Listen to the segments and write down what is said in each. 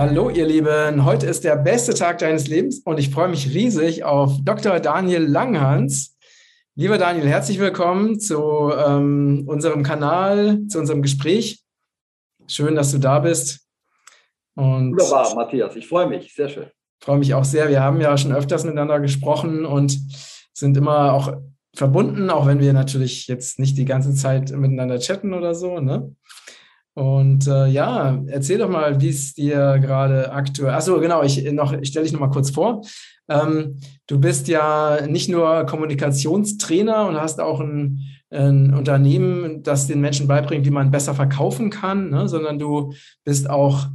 Hallo ihr Lieben, heute ist der beste Tag deines Lebens und ich freue mich riesig auf Dr. Daniel Langhans. Lieber Daniel, herzlich willkommen zu ähm, unserem Kanal, zu unserem Gespräch. Schön, dass du da bist. Und Wunderbar, Matthias, ich freue mich, sehr schön. Ich freue mich auch sehr. Wir haben ja schon öfters miteinander gesprochen und sind immer auch verbunden, auch wenn wir natürlich jetzt nicht die ganze Zeit miteinander chatten oder so. Ne? Und äh, ja, erzähl doch mal, wie es dir gerade aktuell. Achso, genau, ich, ich stelle dich noch mal kurz vor. Ähm, du bist ja nicht nur Kommunikationstrainer und hast auch ein, ein, Unternehmen, das den Menschen beibringt, wie man besser verkaufen kann, ne? sondern du bist auch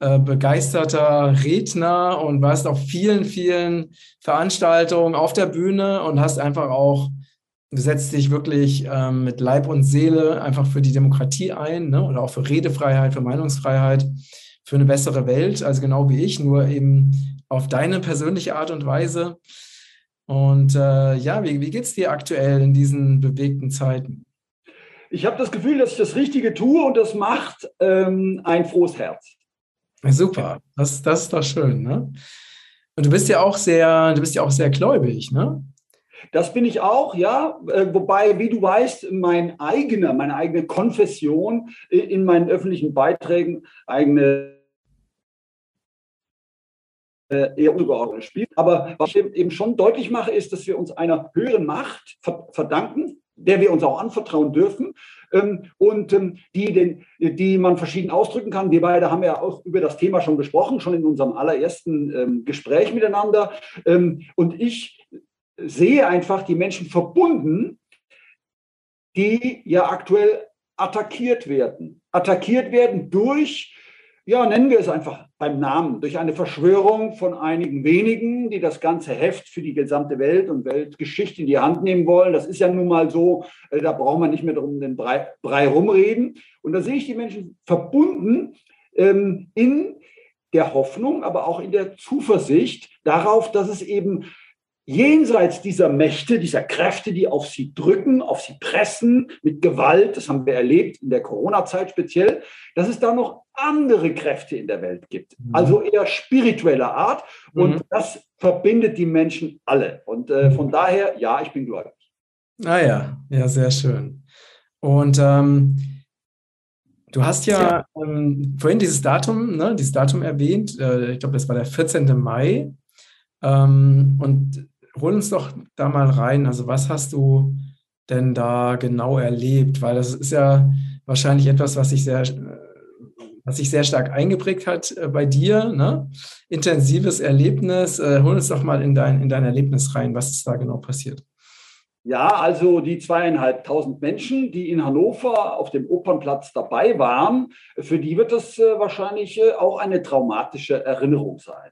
äh, begeisterter Redner und warst auf vielen, vielen Veranstaltungen auf der Bühne und hast einfach auch setzt dich wirklich ähm, mit Leib und Seele einfach für die Demokratie ein ne? oder auch für Redefreiheit, für Meinungsfreiheit, für eine bessere Welt, also genau wie ich, nur eben auf deine persönliche Art und Weise. Und äh, ja, wie, wie geht es dir aktuell in diesen bewegten Zeiten? Ich habe das Gefühl, dass ich das Richtige tue und das macht ähm, ein frohes Herz. Super, das, das ist doch schön. Ne? Und du bist ja auch sehr, du bist ja auch sehr gläubig, ne? Das bin ich auch, ja. Äh, wobei, wie du weißt, mein eigener, meine eigene Konfession äh, in meinen öffentlichen Beiträgen eigene äh, eher untergeordnet spielt. Aber was ich eben schon deutlich mache, ist, dass wir uns einer höheren Macht verdanken, der wir uns auch anvertrauen dürfen ähm, und ähm, die, den, die man verschieden ausdrücken kann. Wir beide haben ja auch über das Thema schon gesprochen, schon in unserem allerersten ähm, Gespräch miteinander. Und ich sehe einfach die Menschen verbunden, die ja aktuell attackiert werden. Attackiert werden durch, ja, nennen wir es einfach beim Namen, durch eine Verschwörung von einigen wenigen, die das ganze Heft für die gesamte Welt und Weltgeschichte in die Hand nehmen wollen. Das ist ja nun mal so, äh, da braucht man nicht mehr drum den Brei, Brei rumreden. Und da sehe ich die Menschen verbunden ähm, in der Hoffnung, aber auch in der Zuversicht darauf, dass es eben jenseits dieser Mächte, dieser Kräfte, die auf sie drücken, auf sie pressen mit Gewalt, das haben wir erlebt in der Corona-Zeit speziell, dass es da noch andere Kräfte in der Welt gibt, mhm. also eher spiritueller Art. Und mhm. das verbindet die Menschen alle. Und äh, von daher, ja, ich bin gläubig. Ah ja, ja, sehr schön. Und ähm, du hast ja ähm, vorhin dieses Datum, ne, dieses Datum erwähnt. Äh, ich glaube, das war der 14. Mai. Ähm, und hol uns doch da mal rein. Also was hast du denn da genau erlebt? Weil das ist ja wahrscheinlich etwas, was sich sehr, was sich sehr stark eingeprägt hat äh, bei dir. Ne? Intensives Erlebnis. Äh, hol uns doch mal in dein, in dein Erlebnis rein. Was ist da genau passiert? Ja, also die zweieinhalbtausend Menschen, die in Hannover auf dem Opernplatz dabei waren, für die wird das äh, wahrscheinlich auch eine traumatische Erinnerung sein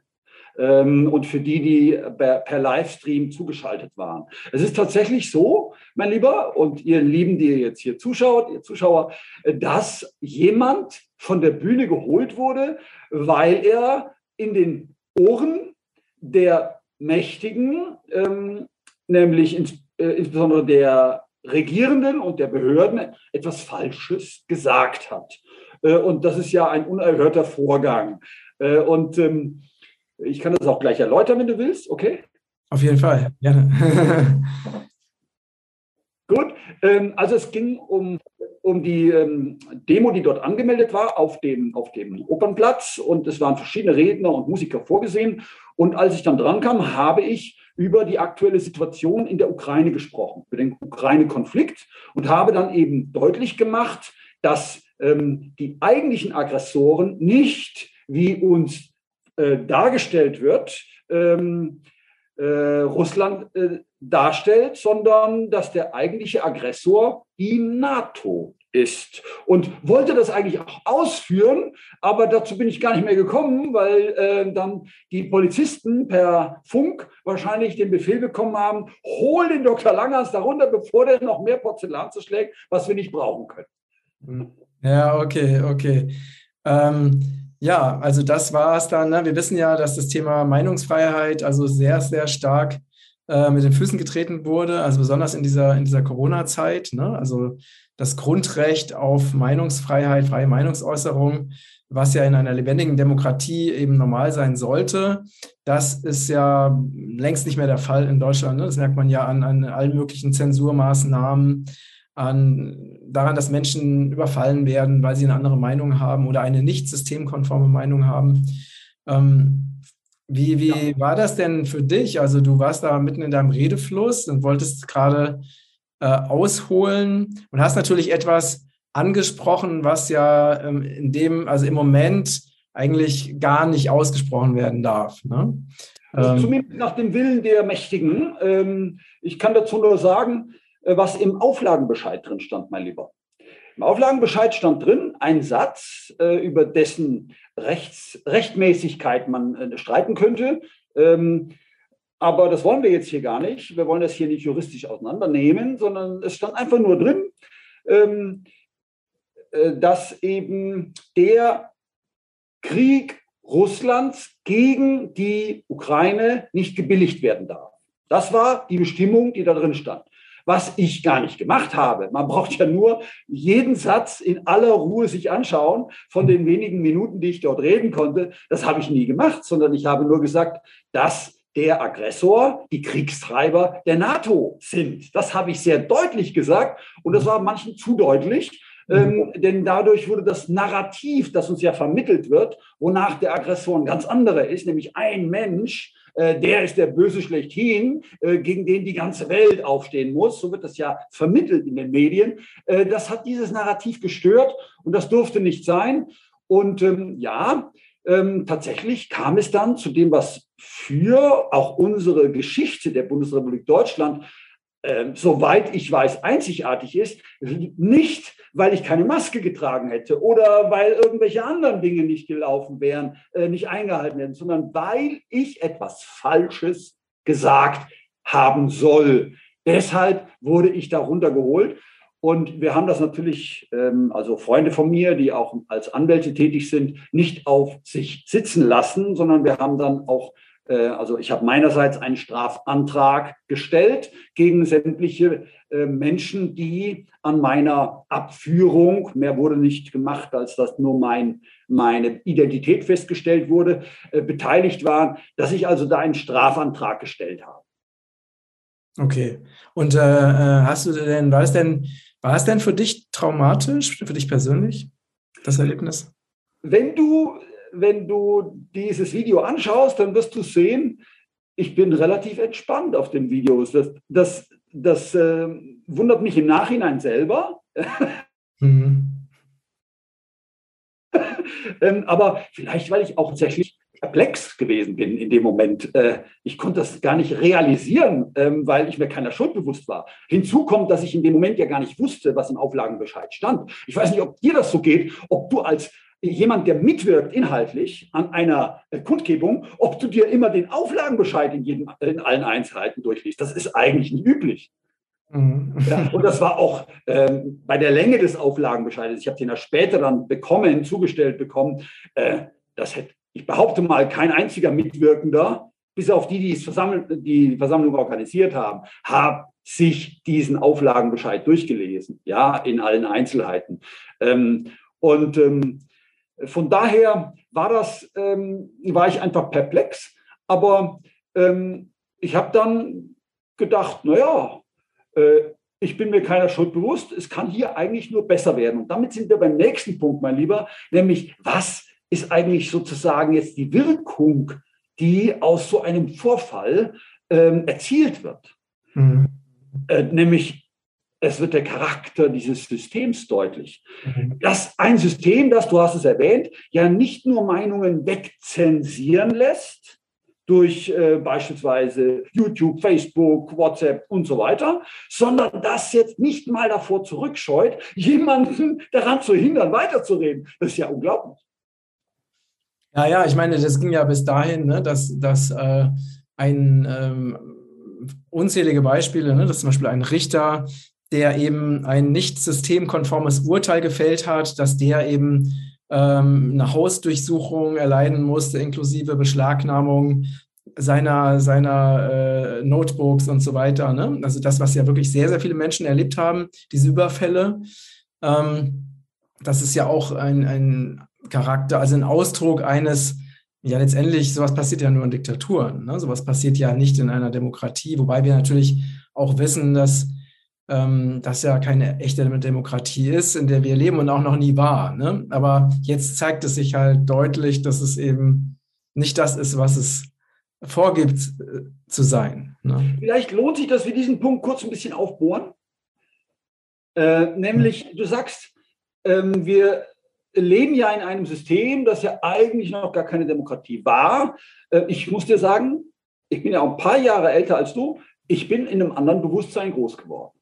und für die, die per, Livestream zugeschaltet waren. Es ist tatsächlich so, mein Lieber und ihr Lieben, die ihr jetzt hier zuschaut, ihr Zuschauer, dass jemand von der Bühne geholt wurde, weil er in den Ohren der Mächtigen, ähm, nämlich äh, insbesondere der Regierenden und der Behörden, etwas Falsches gesagt hat. Äh, und das ist ja ein unerhörter Vorgang. Äh, und ähm, ich kann das auch gleich erläutern, wenn du willst, okay? Auf jeden Fall, gerne. Gut, ähm, also es ging um, um die ähm, Demo, die dort angemeldet war auf dem, auf dem Opernplatz und es waren verschiedene Redner und Musiker vorgesehen. Und als ich dann dran kam, habe ich über die aktuelle Situation in der Ukraine gesprochen, über den Ukraine-Konflikt und habe dann eben deutlich gemacht, dass ähm, die eigentlichen Aggressoren nicht, wie uns dargestellt wird, ähm, äh, Russland äh, darstellt, sondern dass der eigentliche Aggressor die NATO ist. Und wollte das eigentlich auch ausführen, aber dazu bin ich gar nicht mehr gekommen, weil äh, dann die Polizisten per Funk wahrscheinlich den Befehl bekommen haben, hol den Dr. Langers darunter, bevor der noch mehr Porzellan zerschlägt, was wir nicht brauchen können. Ja, okay, okay. Ähm, ja, also das war es dann. Ne? Wir wissen ja, dass das Thema Meinungsfreiheit also sehr, sehr stark äh, mit den Füßen getreten wurde, also besonders in dieser, in dieser Corona-Zeit. Ne? Also das Grundrecht auf Meinungsfreiheit, freie Meinungsäußerung was ja in einer lebendigen Demokratie eben normal sein sollte. Das ist ja längst nicht mehr der Fall in Deutschland. Ne? Das merkt man ja an, an allen möglichen Zensurmaßnahmen, an daran, dass Menschen überfallen werden, weil sie eine andere Meinung haben oder eine nicht systemkonforme Meinung haben. Ähm, wie wie ja. war das denn für dich? Also du warst da mitten in deinem Redefluss und wolltest gerade äh, ausholen und hast natürlich etwas angesprochen, was ja ähm, in dem, also im Moment eigentlich gar nicht ausgesprochen werden darf. Ne? Also zumindest nach dem Willen der Mächtigen. Ähm, ich kann dazu nur sagen, was im Auflagenbescheid drin stand, mein Lieber. Im Auflagenbescheid stand drin ein Satz, äh, über dessen Rechts, Rechtmäßigkeit man äh, streiten könnte. Ähm, aber das wollen wir jetzt hier gar nicht. Wir wollen das hier nicht juristisch auseinandernehmen, sondern es stand einfach nur drin, ähm, dass eben der Krieg Russlands gegen die Ukraine nicht gebilligt werden darf. Das war die Bestimmung, die da drin stand was ich gar nicht gemacht habe. Man braucht ja nur jeden Satz in aller Ruhe sich anschauen von den wenigen Minuten, die ich dort reden konnte. Das habe ich nie gemacht, sondern ich habe nur gesagt, dass der Aggressor, die Kriegstreiber der NATO sind. Das habe ich sehr deutlich gesagt und das war manchen zu deutlich. Ähm, denn dadurch wurde das Narrativ, das uns ja vermittelt wird, wonach der Aggressor ein ganz anderer ist, nämlich ein Mensch, äh, der ist der Böse schlechthin, äh, gegen den die ganze Welt aufstehen muss. So wird das ja vermittelt in den Medien. Äh, das hat dieses Narrativ gestört und das durfte nicht sein. Und ähm, ja, ähm, tatsächlich kam es dann zu dem, was für auch unsere Geschichte der Bundesrepublik Deutschland ähm, soweit ich weiß, einzigartig ist, nicht, weil ich keine Maske getragen hätte oder weil irgendwelche anderen Dinge nicht gelaufen wären, äh, nicht eingehalten werden, sondern weil ich etwas Falsches gesagt haben soll. Deshalb wurde ich da runtergeholt. Und wir haben das natürlich, ähm, also Freunde von mir, die auch als Anwälte tätig sind, nicht auf sich sitzen lassen, sondern wir haben dann auch also ich habe meinerseits einen Strafantrag gestellt gegen sämtliche äh, Menschen, die an meiner Abführung, mehr wurde nicht gemacht, als dass nur mein, meine Identität festgestellt wurde, äh, beteiligt waren, dass ich also da einen Strafantrag gestellt habe. Okay. Und äh, hast du denn, war es denn, war es denn für dich traumatisch, für dich persönlich, das Erlebnis? Wenn du wenn du dieses Video anschaust, dann wirst du sehen, ich bin relativ entspannt auf den Videos. Das, das, das äh, wundert mich im Nachhinein selber. Mhm. ähm, aber vielleicht, weil ich auch tatsächlich perplex gewesen bin in dem Moment. Äh, ich konnte das gar nicht realisieren, ähm, weil ich mir keiner Schuld bewusst war. Hinzu kommt, dass ich in dem Moment ja gar nicht wusste, was im Auflagenbescheid stand. Ich weiß nicht, ob dir das so geht, ob du als jemand, der mitwirkt inhaltlich an einer Kundgebung, ob du dir immer den Auflagenbescheid in, jedem, in allen Einzelheiten durchliest. Das ist eigentlich nicht üblich. Mhm. Ja, und das war auch ähm, bei der Länge des Auflagenbescheides, ich habe den ja später dann bekommen, zugestellt bekommen, äh, das hätte, ich behaupte mal, kein einziger Mitwirkender, bis auf die, die die Versammlung organisiert haben, hat sich diesen Auflagenbescheid durchgelesen, ja, in allen Einzelheiten. Ähm, und ähm, von daher war das, ähm, war ich einfach perplex. Aber ähm, ich habe dann gedacht, naja, äh, ich bin mir keiner Schuld bewusst. Es kann hier eigentlich nur besser werden. Und damit sind wir beim nächsten Punkt, mein Lieber, nämlich was ist eigentlich sozusagen jetzt die Wirkung, die aus so einem Vorfall ähm, erzielt wird? Mhm. Äh, nämlich es wird der Charakter dieses Systems deutlich. Mhm. Das ein System, das, du hast es erwähnt, ja nicht nur Meinungen wegzensieren lässt, durch äh, beispielsweise YouTube, Facebook, WhatsApp und so weiter, sondern das jetzt nicht mal davor zurückscheut, jemanden daran zu hindern, weiterzureden. Das ist ja unglaublich. Ja, ja, ich meine, das ging ja bis dahin, ne, dass, dass äh, ein ähm, unzählige Beispiele, ne, dass zum Beispiel ein Richter der eben ein nicht systemkonformes Urteil gefällt hat, dass der eben ähm, eine Hausdurchsuchung erleiden musste, inklusive Beschlagnahmung seiner, seiner äh, Notebooks und so weiter. Ne? Also das, was ja wirklich sehr, sehr viele Menschen erlebt haben, diese Überfälle. Ähm, das ist ja auch ein, ein Charakter, also ein Ausdruck eines, ja letztendlich, sowas passiert ja nur in Diktaturen, ne? sowas passiert ja nicht in einer Demokratie, wobei wir natürlich auch wissen, dass ähm, das ja keine echte Demokratie ist, in der wir leben und auch noch nie war. Ne? Aber jetzt zeigt es sich halt deutlich, dass es eben nicht das ist, was es vorgibt äh, zu sein. Ne? Vielleicht lohnt sich, dass wir diesen Punkt kurz ein bisschen aufbohren. Äh, nämlich, du sagst, ähm, wir leben ja in einem System, das ja eigentlich noch gar keine Demokratie war. Äh, ich muss dir sagen, ich bin ja auch ein paar Jahre älter als du. Ich bin in einem anderen Bewusstsein groß geworden.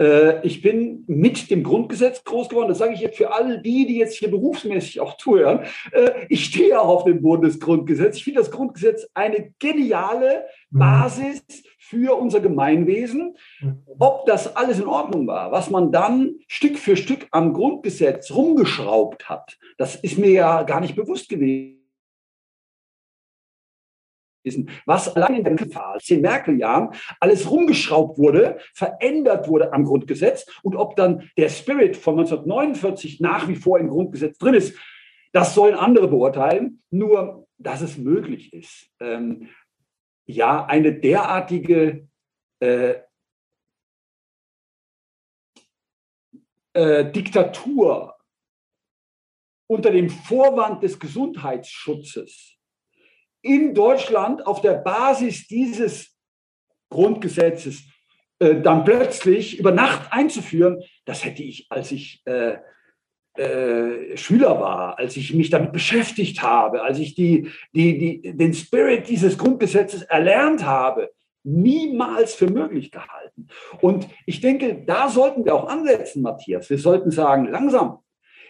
Äh, ich bin mit dem Grundgesetz groß geworden. Das sage ich jetzt für alle die, die jetzt hier berufsmäßig auch zuhören. Äh, ich stehe auch auf dem Bundesgrundgesetz. Ich finde das Grundgesetz eine geniale mhm. Basis für unser Gemeinwesen. Mhm. Ob das alles in Ordnung war, was man dann Stück für Stück am Grundgesetz rumgeschraubt hat, das ist mir ja gar nicht bewusst gewesen was allein in den zehn Merkel-Jahren alles rumgeschraubt wurde, verändert wurde am Grundgesetz und ob dann der Spirit von 1949 nach wie vor im Grundgesetz drin ist, das sollen andere beurteilen. Nur, dass es möglich ist, ähm, ja, eine derartige äh, äh, Diktatur unter dem Vorwand des Gesundheitsschutzes in Deutschland auf der Basis dieses Grundgesetzes äh, dann plötzlich über Nacht einzuführen, das hätte ich, als ich äh, äh, Schüler war, als ich mich damit beschäftigt habe, als ich die, die, die, den Spirit dieses Grundgesetzes erlernt habe, niemals für möglich gehalten. Und ich denke, da sollten wir auch ansetzen, Matthias. Wir sollten sagen, langsam,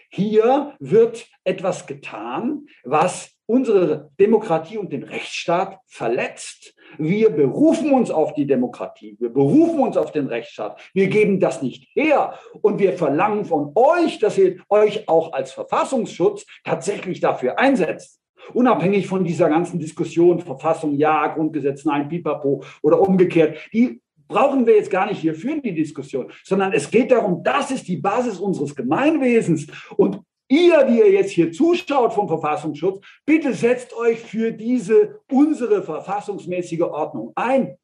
hier wird etwas getan, was unsere Demokratie und den Rechtsstaat verletzt. Wir berufen uns auf die Demokratie, wir berufen uns auf den Rechtsstaat, wir geben das nicht her und wir verlangen von euch, dass ihr euch auch als Verfassungsschutz tatsächlich dafür einsetzt. Unabhängig von dieser ganzen Diskussion, Verfassung ja, Grundgesetz nein, pipapo oder umgekehrt, die brauchen wir jetzt gar nicht hier führen, die Diskussion, sondern es geht darum, das ist die Basis unseres Gemeinwesens und Ihr, die ihr jetzt hier zuschaut vom Verfassungsschutz, bitte setzt euch für diese unsere verfassungsmäßige Ordnung ein.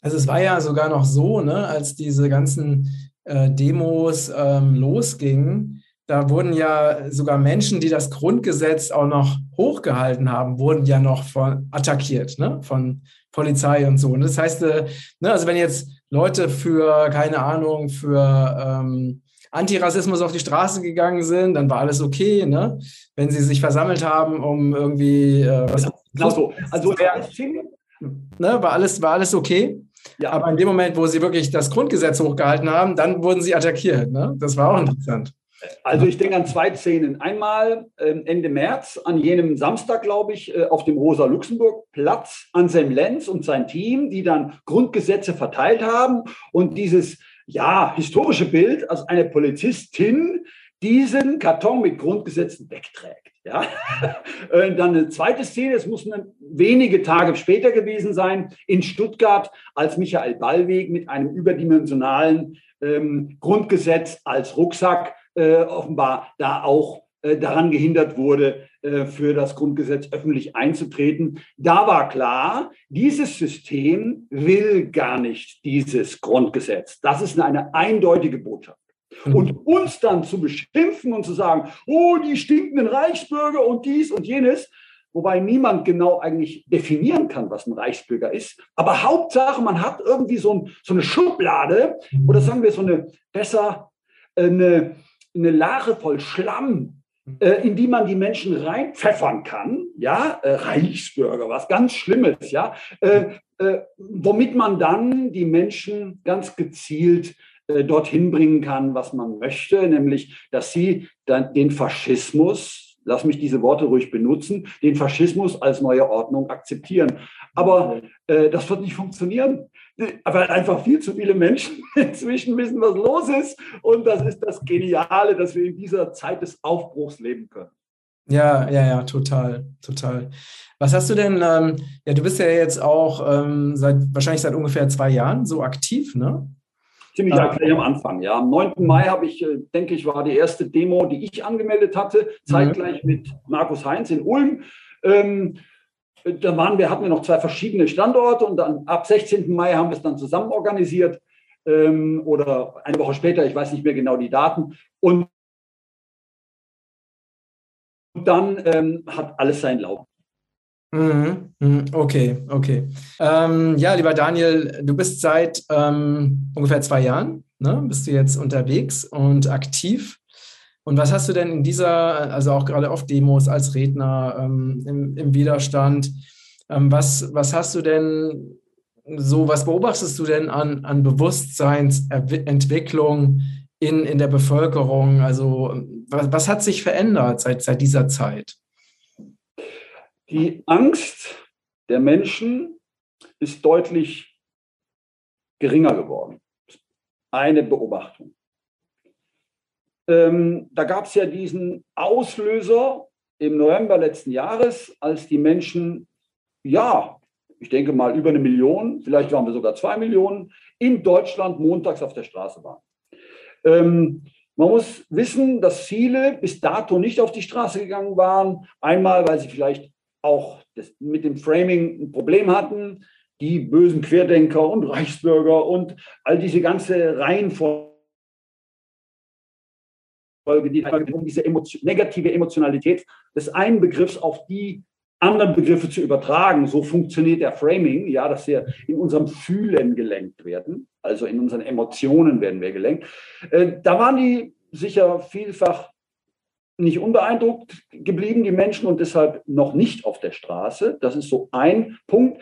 Also es war ja sogar noch so, ne, als diese ganzen äh, Demos ähm, losgingen, da wurden ja sogar Menschen, die das Grundgesetz auch noch hochgehalten haben, wurden ja noch von, attackiert, ne, von Polizei und so. Und das heißt, äh, ne, also wenn jetzt Leute für, keine Ahnung, für ähm, Antirassismus auf die Straße gegangen sind, dann war alles okay, ne? Wenn sie sich versammelt haben, um irgendwie äh, was genau so. Also ne, war alles, war alles okay. Ja. Aber in dem Moment, wo sie wirklich das Grundgesetz hochgehalten haben, dann wurden sie attackiert. Ne? Das war auch interessant. Also ich denke an zwei Szenen. Einmal ähm, Ende März, an jenem Samstag, glaube ich, äh, auf dem Rosa-Luxemburg-Platz, Anselm Lenz und sein Team, die dann Grundgesetze verteilt haben und dieses ja, historische Bild, als eine Polizistin diesen Karton mit Grundgesetzen wegträgt. Ja? Äh, dann eine zweite Szene, es muss wenige Tage später gewesen sein, in Stuttgart, als Michael Ballweg mit einem überdimensionalen ähm, Grundgesetz als Rucksack äh, offenbar da auch daran gehindert wurde, äh, für das Grundgesetz öffentlich einzutreten. Da war klar, dieses System will gar nicht dieses Grundgesetz. Das ist eine eindeutige Botschaft. Mhm. Und uns dann zu beschimpfen und zu sagen, oh, die stinkenden Reichsbürger und dies und jenes, wobei niemand genau eigentlich definieren kann, was ein Reichsbürger ist. Aber Hauptsache, man hat irgendwie so, ein, so eine Schublade oder sagen wir so eine besser eine, eine Lache voll Schlamm, äh, in die man die Menschen reinpfeffern kann, ja, äh, Reichsbürger, was ganz Schlimmes, ja, äh, äh, womit man dann die Menschen ganz gezielt äh, dorthin bringen kann, was man möchte, nämlich, dass sie dann den Faschismus, lass mich diese Worte ruhig benutzen, den Faschismus als neue Ordnung akzeptieren. Aber äh, das wird nicht funktionieren weil einfach viel zu viele Menschen inzwischen wissen, was los ist. Und das ist das Geniale, dass wir in dieser Zeit des Aufbruchs leben können. Ja, ja, ja, total, total. Was hast du denn, ähm, ja, du bist ja jetzt auch ähm, seit, wahrscheinlich seit ungefähr zwei Jahren so aktiv, ne? Ziemlich ah. gleich am Anfang. Ja, am 9. Mai habe ich, äh, denke ich, war die erste Demo, die ich angemeldet hatte, zeitgleich mhm. mit Markus Heinz in Ulm. Ähm, da waren wir, hatten wir noch zwei verschiedene Standorte und dann ab 16. Mai haben wir es dann zusammen organisiert ähm, oder eine Woche später, ich weiß nicht mehr genau die Daten. Und dann ähm, hat alles seinen Lauf. Mhm, mhm, okay, okay. Ähm, ja, lieber Daniel, du bist seit ähm, ungefähr zwei Jahren, ne, bist du jetzt unterwegs und aktiv. Und was hast du denn in dieser, also auch gerade auf Demos als Redner ähm, im, im, Widerstand, ähm, was, was hast du denn so, was beobachtest du denn an, an Bewusstseinsentwicklung in, in der Bevölkerung? Also was, was hat sich verändert seit, seit dieser Zeit? Die Angst der Menschen ist deutlich geringer geworden. Eine Beobachtung. Ähm, da gab es ja diesen Auslöser im November letzten Jahres, als die Menschen, ja, ich denke mal über eine Million, vielleicht waren wir sogar zwei Millionen, in Deutschland montags auf der Straße waren. Ähm, man muss wissen, dass viele bis dato nicht auf die Straße gegangen waren. Einmal, weil sie vielleicht auch das, mit dem Framing ein Problem hatten, die bösen Querdenker und Reichsbürger und all diese ganze Reihenfolge, die um diese Emotion, negative Emotionalität des einen Begriffs auf die anderen Begriffe zu übertragen. So funktioniert der Framing, ja, dass wir in unserem Fühlen gelenkt werden, also in unseren Emotionen werden wir gelenkt. Äh, da waren die sicher vielfach nicht unbeeindruckt geblieben, die Menschen, und deshalb noch nicht auf der Straße. Das ist so ein Punkt.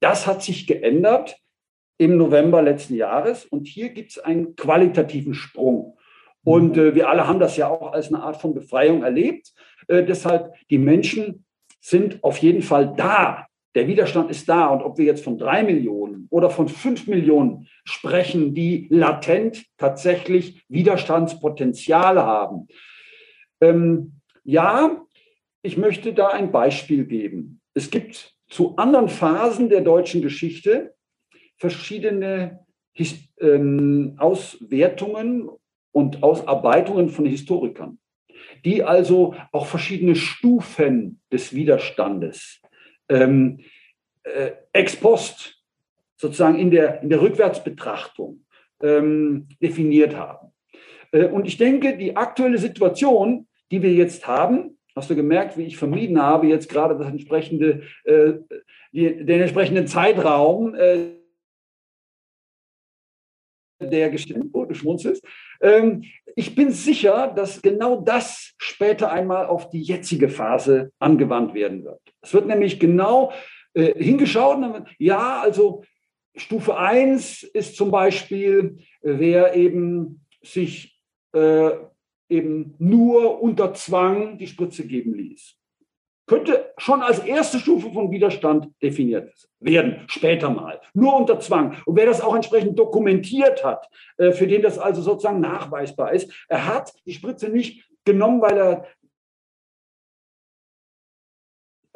Das hat sich geändert im November letzten Jahres. Und hier gibt es einen qualitativen Sprung. Und äh, wir alle haben das ja auch als eine Art von Befreiung erlebt. Äh, deshalb, die Menschen sind auf jeden Fall da. Der Widerstand ist da. Und ob wir jetzt von drei Millionen oder von fünf Millionen sprechen, die latent tatsächlich Widerstandspotenzial haben, ähm, ja, ich möchte da ein Beispiel geben. Es gibt zu anderen Phasen der deutschen Geschichte verschiedene His ähm, Auswertungen und Ausarbeitungen von Historikern, die also auch verschiedene Stufen des Widerstandes ähm, äh, ex post sozusagen in der, in der Rückwärtsbetrachtung ähm, definiert haben. Äh, und ich denke, die aktuelle Situation, die wir jetzt haben, hast du gemerkt, wie ich vermieden habe, jetzt gerade das entsprechende, äh, den entsprechenden Zeitraum äh, der Geschichte, oh, du schmunzelst. Ähm, ich bin sicher, dass genau das später einmal auf die jetzige Phase angewandt werden wird. Es wird nämlich genau hingeschaut, ja, also Stufe 1 ist zum Beispiel, wer eben sich äh, eben nur unter Zwang die Spritze geben ließ. Könnte schon als erste Stufe von Widerstand definiert werden, später mal. Nur unter Zwang. Und wer das auch entsprechend dokumentiert hat, äh, für den das also sozusagen nachweisbar ist, er hat die Spritze nicht genommen, weil er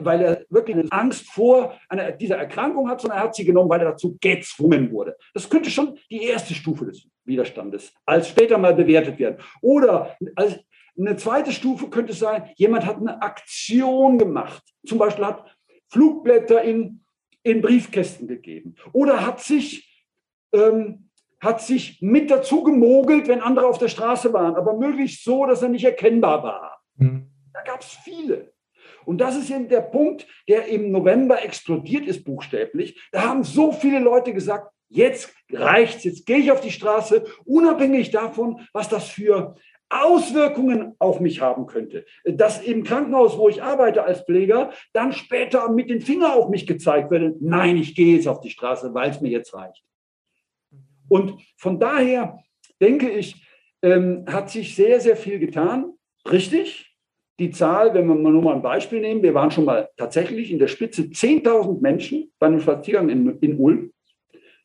weil er wirklich Angst vor einer, dieser Erkrankung hat, sondern er hat sie genommen, weil er dazu gezwungen wurde. Das könnte schon die erste Stufe des Widerstandes als später mal bewertet werden. Oder als eine zweite Stufe könnte sein, jemand hat eine Aktion gemacht. Zum Beispiel hat Flugblätter in, in Briefkästen gegeben. Oder hat sich, ähm, hat sich mit dazu gemogelt, wenn andere auf der Straße waren, aber möglichst so, dass er nicht erkennbar war. Mhm. Da gab es viele. Und das ist eben der Punkt, der im November explodiert ist, buchstäblich. Da haben so viele Leute gesagt, jetzt reicht's, jetzt gehe ich auf die Straße, unabhängig davon, was das für Auswirkungen auf mich haben könnte. Dass im Krankenhaus, wo ich arbeite als Pfleger, dann später mit den Fingern auf mich gezeigt wird. Nein, ich gehe jetzt auf die Straße, weil es mir jetzt reicht. Und von daher denke ich, ähm, hat sich sehr, sehr viel getan. Richtig, die Zahl, wenn wir nur mal ein Beispiel nehmen, wir waren schon mal tatsächlich in der Spitze 10.000 Menschen bei einem Spaziergang in, in Ulm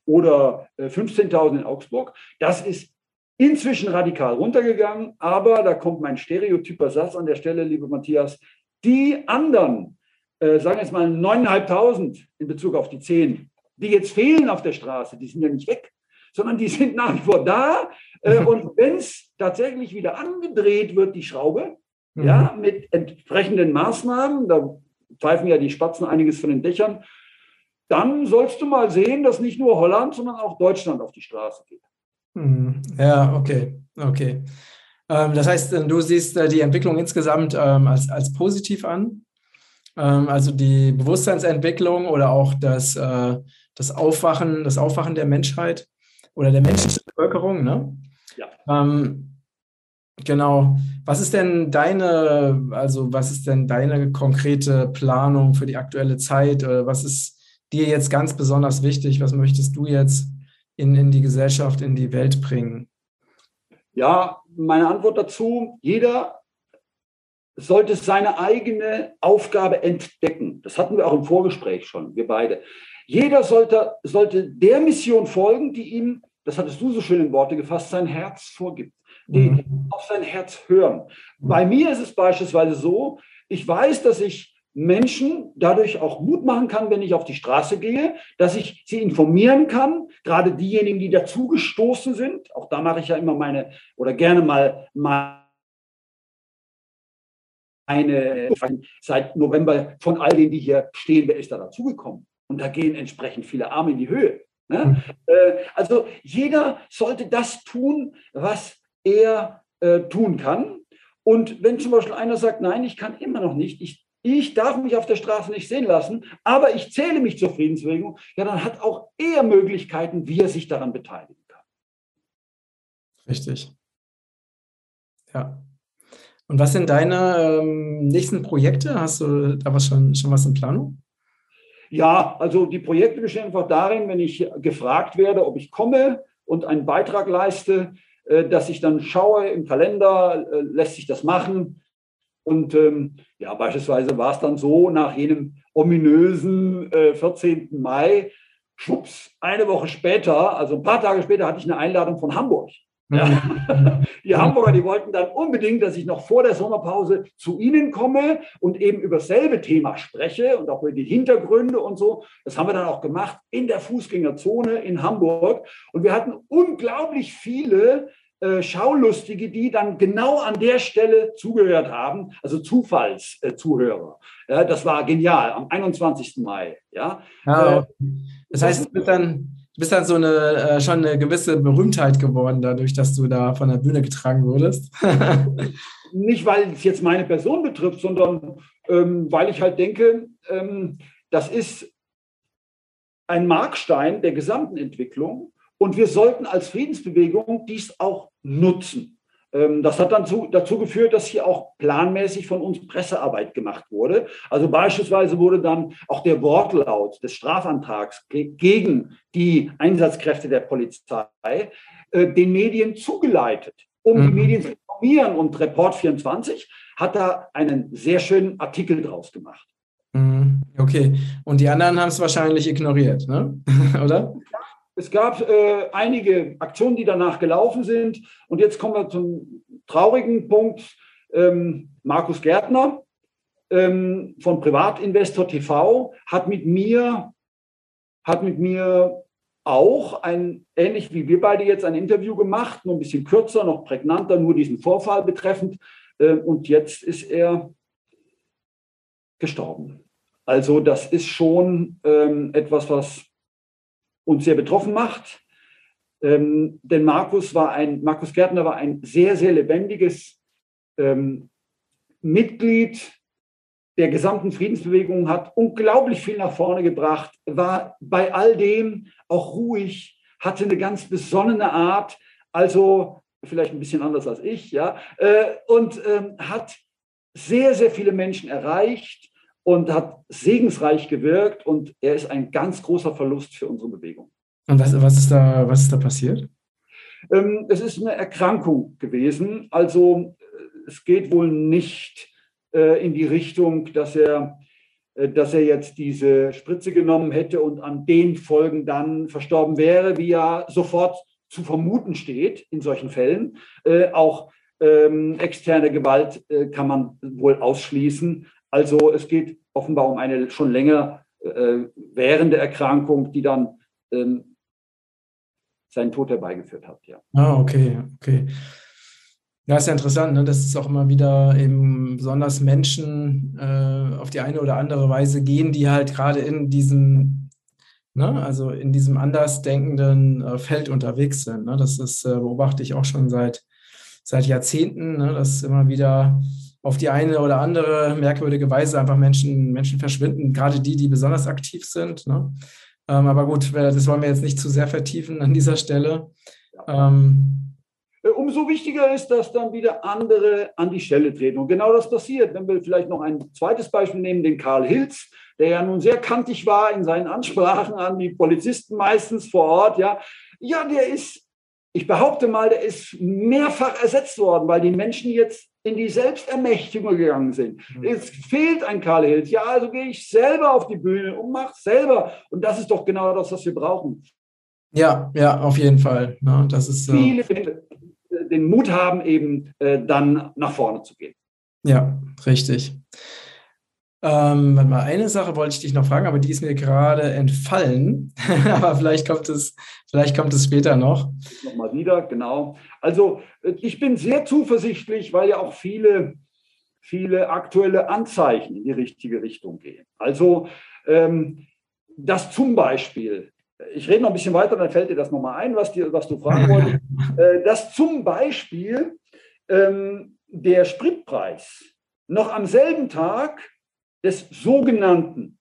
oder 15.000 äh, in Augsburg. Das ist inzwischen radikal runtergegangen, aber da kommt mein stereotyper Satz an der Stelle, liebe Matthias, die anderen, äh, sagen wir jetzt mal 9.500 in Bezug auf die 10, die jetzt fehlen auf der Straße, die sind ja nicht weg, sondern die sind nach wie vor da. Äh, und wenn es tatsächlich wieder angedreht wird, die Schraube, mhm. ja, mit entsprechenden Maßnahmen, da pfeifen ja die Spatzen einiges von den Dächern, dann sollst du mal sehen, dass nicht nur Holland, sondern auch Deutschland auf die Straße geht. Mhm. Ja, okay, okay. Ähm, das heißt, du siehst äh, die Entwicklung insgesamt ähm, als, als positiv an? Ähm, also die Bewusstseinsentwicklung oder auch das, äh, das Aufwachen, das Aufwachen der Menschheit oder der menschlichen Bevölkerung, ne? Ja. Ähm, genau. Was ist denn deine, also was ist denn deine konkrete Planung für die aktuelle Zeit? Oder was ist dir jetzt ganz besonders wichtig? Was möchtest du jetzt in, in die Gesellschaft, in die Welt bringen? Ja, meine Antwort dazu, jeder sollte seine eigene Aufgabe entdecken. Das hatten wir auch im Vorgespräch schon, wir beide. Jeder sollte, sollte der Mission folgen, die ihm, das hattest du so schön in Worte gefasst, sein Herz vorgibt. Die mhm. auf sein Herz hören. Bei mir ist es beispielsweise so, ich weiß, dass ich Menschen dadurch auch Mut machen kann, wenn ich auf die Straße gehe, dass ich sie informieren kann, gerade diejenigen, die dazugestoßen sind. Auch da mache ich ja immer meine oder gerne mal eine seit November von all denen, die hier stehen, wer ist da dazugekommen? Und da gehen entsprechend viele Arme in die Höhe. Ne? Mhm. Äh, also jeder sollte das tun, was er äh, tun kann. Und wenn zum Beispiel einer sagt, nein, ich kann immer noch nicht, ich, ich darf mich auf der Straße nicht sehen lassen, aber ich zähle mich zur Friedensbewegung, ja, dann hat auch er Möglichkeiten, wie er sich daran beteiligen kann. Richtig. Ja. Und was sind deine ähm, nächsten Projekte? Hast du da was schon, schon was in Planung? Ja, also die Projekte bestehen einfach darin, wenn ich gefragt werde, ob ich komme und einen Beitrag leiste, dass ich dann schaue im Kalender, äh, lässt sich das machen. Und ähm, ja, beispielsweise war es dann so, nach jenem ominösen äh, 14. Mai, schwupps, eine Woche später, also ein paar Tage später, hatte ich eine Einladung von Hamburg. Ja. Die Hamburger, die wollten dann unbedingt, dass ich noch vor der Sommerpause zu ihnen komme und eben über dasselbe Thema spreche und auch über die Hintergründe und so. Das haben wir dann auch gemacht in der Fußgängerzone in Hamburg. Und wir hatten unglaublich viele äh, Schaulustige, die dann genau an der Stelle zugehört haben, also Zufallszuhörer. Äh, ja, das war genial, am 21. Mai. Ja. ja äh, das heißt, du bist dann bist dann so eine äh, schon eine gewisse Berühmtheit geworden, dadurch, dass du da von der Bühne getragen wurdest. Nicht, weil es jetzt meine Person betrifft, sondern ähm, weil ich halt denke, ähm, das ist ein Markstein der gesamten Entwicklung und wir sollten als Friedensbewegung dies auch nutzen. Ähm, das hat dann zu, dazu geführt, dass hier auch planmäßig von uns Pressearbeit gemacht wurde. Also beispielsweise wurde dann auch der Wortlaut des Strafantrags gegen die Einsatzkräfte der Polizei äh, den Medien zugeleitet, um mhm. die Medien zu informieren. Und Report 24 hat da einen sehr schönen Artikel draus gemacht. Mhm. Okay, und die anderen haben es wahrscheinlich ignoriert, ne? oder? Es gab äh, einige Aktionen, die danach gelaufen sind. Und jetzt kommen wir zum traurigen Punkt. Ähm, Markus Gärtner ähm, von Privatinvestor TV hat mit mir, hat mit mir auch ein, ähnlich wie wir beide jetzt ein Interview gemacht, nur ein bisschen kürzer, noch prägnanter, nur diesen Vorfall betreffend. Äh, und jetzt ist er gestorben. Also das ist schon ähm, etwas, was uns sehr betroffen macht. Ähm, denn Markus war ein, Markus Gärtner war ein sehr, sehr lebendiges ähm, Mitglied der gesamten Friedensbewegung, hat unglaublich viel nach vorne gebracht, war bei all dem auch ruhig, hatte eine ganz besonnene Art, also vielleicht ein bisschen anders als ich, ja, äh, und ähm, hat sehr, sehr viele Menschen erreicht und hat segensreich gewirkt und er ist ein ganz großer Verlust für unsere Bewegung. Und was, was, ist, da, was ist da passiert? Ähm, es ist eine Erkrankung gewesen. Also äh, es geht wohl nicht äh, in die Richtung, dass er, äh, dass er jetzt diese Spritze genommen hätte und an den Folgen dann verstorben wäre, wie ja sofort zu vermuten steht in solchen Fällen. Äh, auch ähm, externe Gewalt äh, kann man wohl ausschließen. Also es geht offenbar um eine schon länger äh, währende Erkrankung, die dann ähm, seinen Tod herbeigeführt hat. Ja. Ah, okay, okay. Ja, ist ja interessant, ne? dass es auch immer wieder eben besonders Menschen äh, auf die eine oder andere Weise gehen, die halt gerade in diesem, ne? also in diesem andersdenkenden äh, Feld unterwegs sind. Ne? Das ist, äh, beobachte ich auch schon seit, seit Jahrzehnten, ne? dass immer wieder auf die eine oder andere merkwürdige Weise einfach Menschen, Menschen verschwinden, gerade die, die besonders aktiv sind. Ne? Ähm, aber gut, das wollen wir jetzt nicht zu sehr vertiefen an dieser Stelle. Ähm, äh, umso wichtiger ist, dass dann wieder andere an die Stelle treten. Und genau das passiert. Wenn wir vielleicht noch ein zweites Beispiel nehmen, den Karl Hilz, der ja nun sehr kantig war in seinen Ansprachen an die Polizisten meistens vor Ort. Ja, ja der ist ich behaupte mal, der ist mehrfach ersetzt worden, weil die Menschen jetzt in die Selbstermächtigung gegangen sind. Mhm. Es fehlt ein Karl Hills. Ja, also gehe ich selber auf die Bühne und mache selber. Und das ist doch genau das, was wir brauchen. Ja, ja, auf jeden Fall. Ja, das ist, äh, Viele äh, den Mut haben, eben äh, dann nach vorne zu gehen. Ja, richtig. Ähm, mal, eine Sache wollte ich dich noch fragen, aber die ist mir gerade entfallen. aber vielleicht kommt es, vielleicht kommt es später noch. Nochmal wieder, genau. Also äh, ich bin sehr zuversichtlich, weil ja auch viele, viele aktuelle Anzeichen in die richtige Richtung gehen. Also ähm, dass zum Beispiel, ich rede noch ein bisschen weiter, dann fällt dir das nochmal ein, was, dir, was du fragen wolltest, äh, dass zum Beispiel ähm, der Spritpreis noch am selben Tag des sogenannten,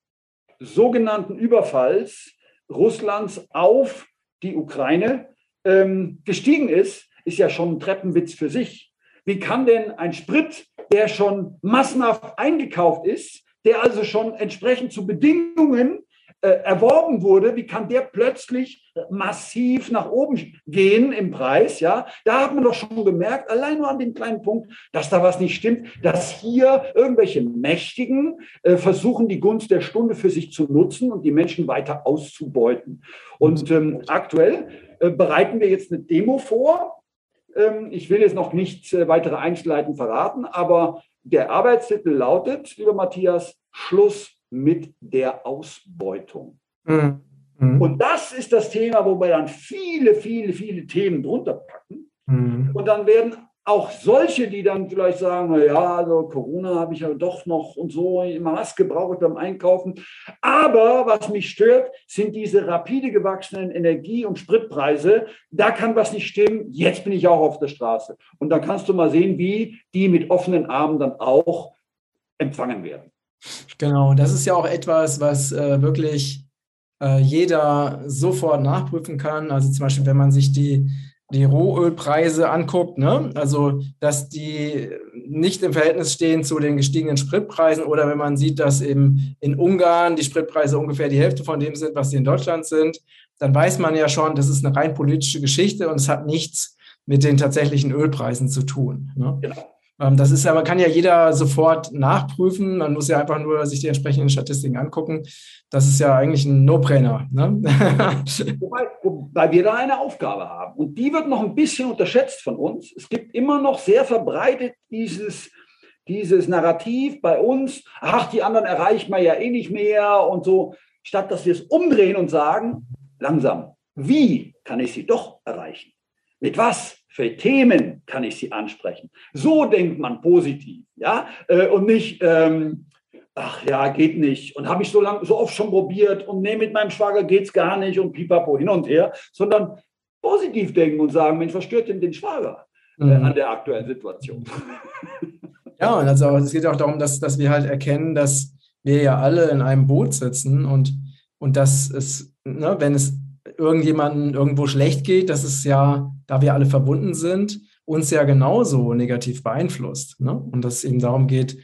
sogenannten Überfalls Russlands auf die Ukraine ähm, gestiegen ist, ist ja schon ein Treppenwitz für sich. Wie kann denn ein Sprit, der schon massenhaft eingekauft ist, der also schon entsprechend zu Bedingungen erworben wurde, wie kann der plötzlich massiv nach oben gehen im Preis? Ja, da hat man doch schon gemerkt, allein nur an dem kleinen Punkt, dass da was nicht stimmt, dass hier irgendwelche Mächtigen äh, versuchen, die Gunst der Stunde für sich zu nutzen und die Menschen weiter auszubeuten. Und ähm, aktuell äh, bereiten wir jetzt eine Demo vor. Ähm, ich will jetzt noch nicht äh, weitere Einzelheiten verraten, aber der Arbeitstitel lautet, lieber Matthias, Schluss mit der Ausbeutung. Mhm. Mhm. Und das ist das Thema, wo wir dann viele, viele, viele Themen drunter packen. Mhm. Und dann werden auch solche, die dann vielleicht sagen, ja, also Corona habe ich ja doch noch und so, immer Maske brauche ich beim Einkaufen. Aber was mich stört, sind diese rapide gewachsenen Energie- und Spritpreise. Da kann was nicht stimmen. Jetzt bin ich auch auf der Straße. Und dann kannst du mal sehen, wie die mit offenen Armen dann auch empfangen werden. Genau, das ist ja auch etwas, was äh, wirklich äh, jeder sofort nachprüfen kann. Also zum Beispiel, wenn man sich die, die Rohölpreise anguckt, ne? also dass die nicht im Verhältnis stehen zu den gestiegenen Spritpreisen oder wenn man sieht, dass eben in Ungarn die Spritpreise ungefähr die Hälfte von dem sind, was sie in Deutschland sind, dann weiß man ja schon, das ist eine rein politische Geschichte und es hat nichts mit den tatsächlichen Ölpreisen zu tun. Ne? Genau. Ähm, das ist aber, kann ja jeder sofort nachprüfen. Man muss ja einfach nur sich die entsprechenden Statistiken angucken. Das ist ja eigentlich ein No-Brainer. Ne? wobei, wobei wir da eine Aufgabe haben. Und die wird noch ein bisschen unterschätzt von uns. Es gibt immer noch sehr verbreitet dieses, dieses Narrativ bei uns, ach, die anderen erreicht man ja eh nicht mehr und so, statt dass wir es umdrehen und sagen, langsam, wie kann ich sie doch erreichen? Mit was? Für Themen kann ich sie ansprechen. So denkt man positiv, ja, äh, und nicht, ähm, ach ja, geht nicht und habe ich so lang, so oft schon probiert und nee, mit meinem Schwager geht es gar nicht und pipapo hin und her, sondern positiv denken und sagen, Mensch, was stört denn den Schwager äh, mhm. an der aktuellen Situation? Ja, und also es geht auch darum, dass, dass wir halt erkennen, dass wir ja alle in einem Boot sitzen und, und dass es, ne, wenn es irgendjemandem irgendwo schlecht geht, dass es ja, da wir alle verbunden sind, uns ja genauso negativ beeinflusst. Ne? Und dass es eben darum geht,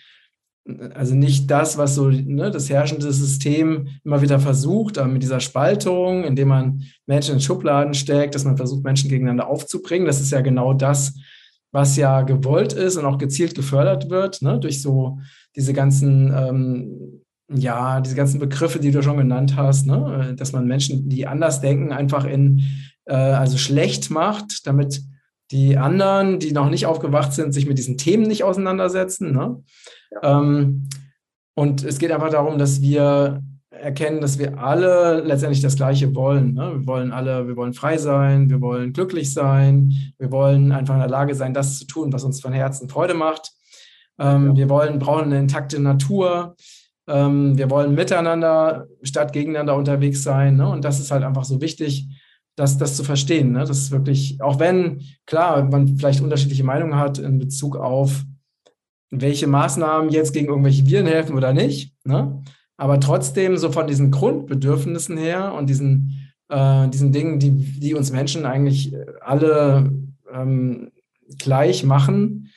also nicht das, was so ne, das herrschende System immer wieder versucht, aber mit dieser Spaltung, indem man Menschen in Schubladen steckt, dass man versucht, Menschen gegeneinander aufzubringen. Das ist ja genau das, was ja gewollt ist und auch gezielt gefördert wird, ne, durch so diese ganzen ähm, ja, diese ganzen Begriffe, die du schon genannt hast, ne? dass man Menschen, die anders denken, einfach in, äh, also schlecht macht, damit die anderen, die noch nicht aufgewacht sind, sich mit diesen Themen nicht auseinandersetzen. Ne? Ja. Ähm, und es geht einfach darum, dass wir erkennen, dass wir alle letztendlich das Gleiche wollen. Ne? Wir wollen alle, wir wollen frei sein, wir wollen glücklich sein, wir wollen einfach in der Lage sein, das zu tun, was uns von Herzen Freude macht. Ähm, wir wollen, brauchen eine intakte Natur. Ähm, wir wollen miteinander statt gegeneinander unterwegs sein. Ne? Und das ist halt einfach so wichtig, das, das zu verstehen. Ne? Das ist wirklich, auch wenn, klar, man vielleicht unterschiedliche Meinungen hat in Bezug auf, welche Maßnahmen jetzt gegen irgendwelche Viren helfen oder nicht. Ne? Aber trotzdem so von diesen Grundbedürfnissen her und diesen, äh, diesen Dingen, die, die uns Menschen eigentlich alle ähm, gleich machen,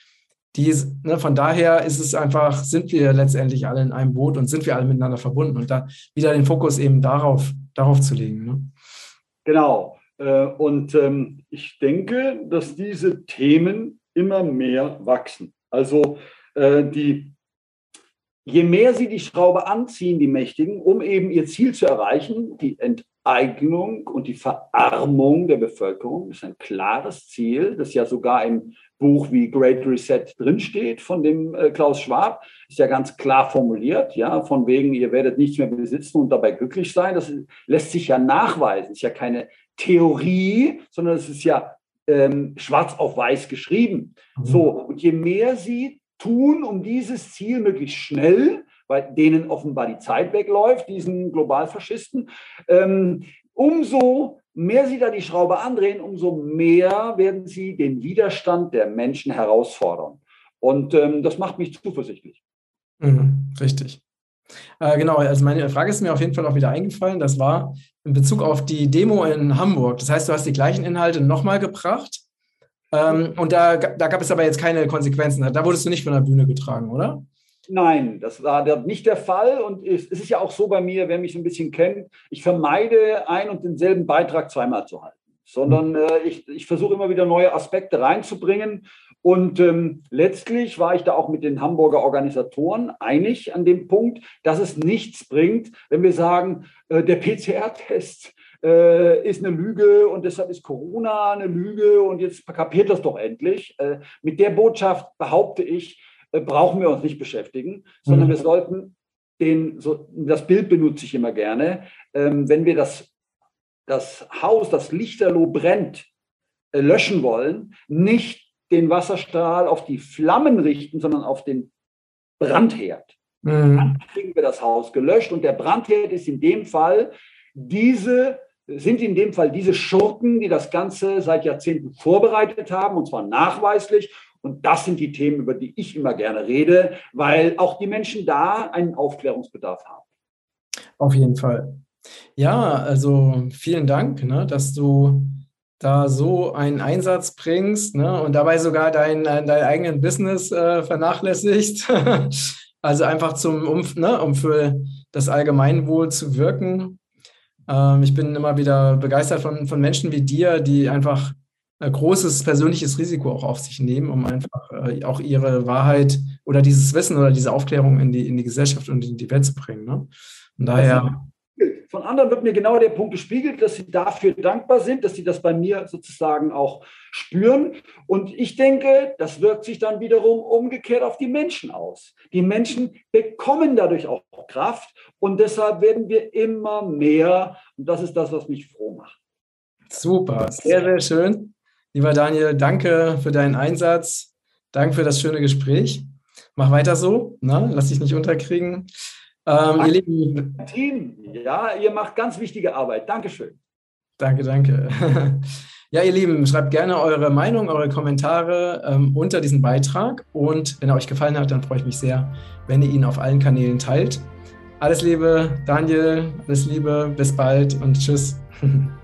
die, ne, von daher ist es einfach, sind wir letztendlich alle in einem Boot und sind wir alle miteinander verbunden und da wieder den Fokus eben darauf, darauf zu legen. Ne? Genau. Äh, und ähm, ich denke, dass diese Themen immer mehr wachsen. Also äh, die, je mehr sie die Schraube anziehen, die Mächtigen, um eben ihr Ziel zu erreichen, die Enteignung und die Verarmung der Bevölkerung ist ein klares Ziel, das ja sogar im Buch wie Great Reset drinsteht von dem äh, Klaus Schwab, ist ja ganz klar formuliert, ja, von wegen, ihr werdet nichts mehr besitzen und dabei glücklich sein. Das lässt sich ja nachweisen, ist ja keine Theorie, sondern es ist ja ähm, schwarz auf weiß geschrieben. Mhm. So, und je mehr sie tun, um dieses Ziel möglichst schnell, weil denen offenbar die Zeit wegläuft, diesen Globalfaschisten, ähm, umso mehr sie da die Schraube andrehen, umso mehr werden sie den Widerstand der Menschen herausfordern. Und ähm, das macht mich zuversichtlich. Mhm, richtig. Äh, genau, also meine Frage ist mir auf jeden Fall auch wieder eingefallen. Das war in Bezug auf die Demo in Hamburg. Das heißt, du hast die gleichen Inhalte nochmal gebracht. Ähm, und da, da gab es aber jetzt keine Konsequenzen. Da wurdest du nicht von der Bühne getragen, oder? Nein, das war nicht der Fall. Und es ist ja auch so bei mir, wer mich so ein bisschen kennt, ich vermeide ein und denselben Beitrag zweimal zu halten, sondern äh, ich, ich versuche immer wieder neue Aspekte reinzubringen. Und ähm, letztlich war ich da auch mit den Hamburger Organisatoren einig an dem Punkt, dass es nichts bringt, wenn wir sagen, äh, der PCR-Test äh, ist eine Lüge und deshalb ist Corona eine Lüge und jetzt kapiert das doch endlich. Äh, mit der Botschaft behaupte ich, brauchen wir uns nicht beschäftigen, sondern mhm. wir sollten den, so, das Bild benutze ich immer gerne, ähm, wenn wir das, das Haus, das Lichterloh brennt, äh, löschen wollen, nicht den Wasserstrahl auf die Flammen richten, sondern auf den Brandherd. Mhm. Dann kriegen wir das Haus gelöscht und der Brandherd ist in dem Fall diese sind in dem Fall diese Schurken, die das Ganze seit Jahrzehnten vorbereitet haben, und zwar nachweislich. Und das sind die Themen, über die ich immer gerne rede, weil auch die Menschen da einen Aufklärungsbedarf haben. Auf jeden Fall. Ja, also vielen Dank, ne, dass du da so einen Einsatz bringst ne, und dabei sogar dein, dein eigenen Business äh, vernachlässigst. also einfach zum, um, ne, um für das Allgemeinwohl zu wirken. Ähm, ich bin immer wieder begeistert von, von Menschen wie dir, die einfach äh, großes persönliches Risiko auch auf sich nehmen, um einfach äh, auch ihre Wahrheit oder dieses Wissen oder diese Aufklärung in die, in die Gesellschaft und in die Welt zu bringen. Ne? Und daher. Von anderen wird mir genau der Punkt gespiegelt, dass sie dafür dankbar sind, dass sie das bei mir sozusagen auch spüren. Und ich denke, das wirkt sich dann wiederum umgekehrt auf die Menschen aus. Die Menschen bekommen dadurch auch Kraft und deshalb werden wir immer mehr. Und das ist das, was mich froh macht. Super, sehr, sehr schön. Lieber Daniel, danke für deinen Einsatz. Danke für das schöne Gespräch. Mach weiter so, ne? lass dich nicht unterkriegen. Ähm, ihr Lieben. Team, ja, ihr macht ganz wichtige Arbeit. Dankeschön. Danke, danke. Ja, ihr Lieben, schreibt gerne eure Meinung, eure Kommentare ähm, unter diesem Beitrag. Und wenn er euch gefallen hat, dann freue ich mich sehr, wenn ihr ihn auf allen Kanälen teilt. Alles Liebe, Daniel, alles Liebe, bis bald und tschüss.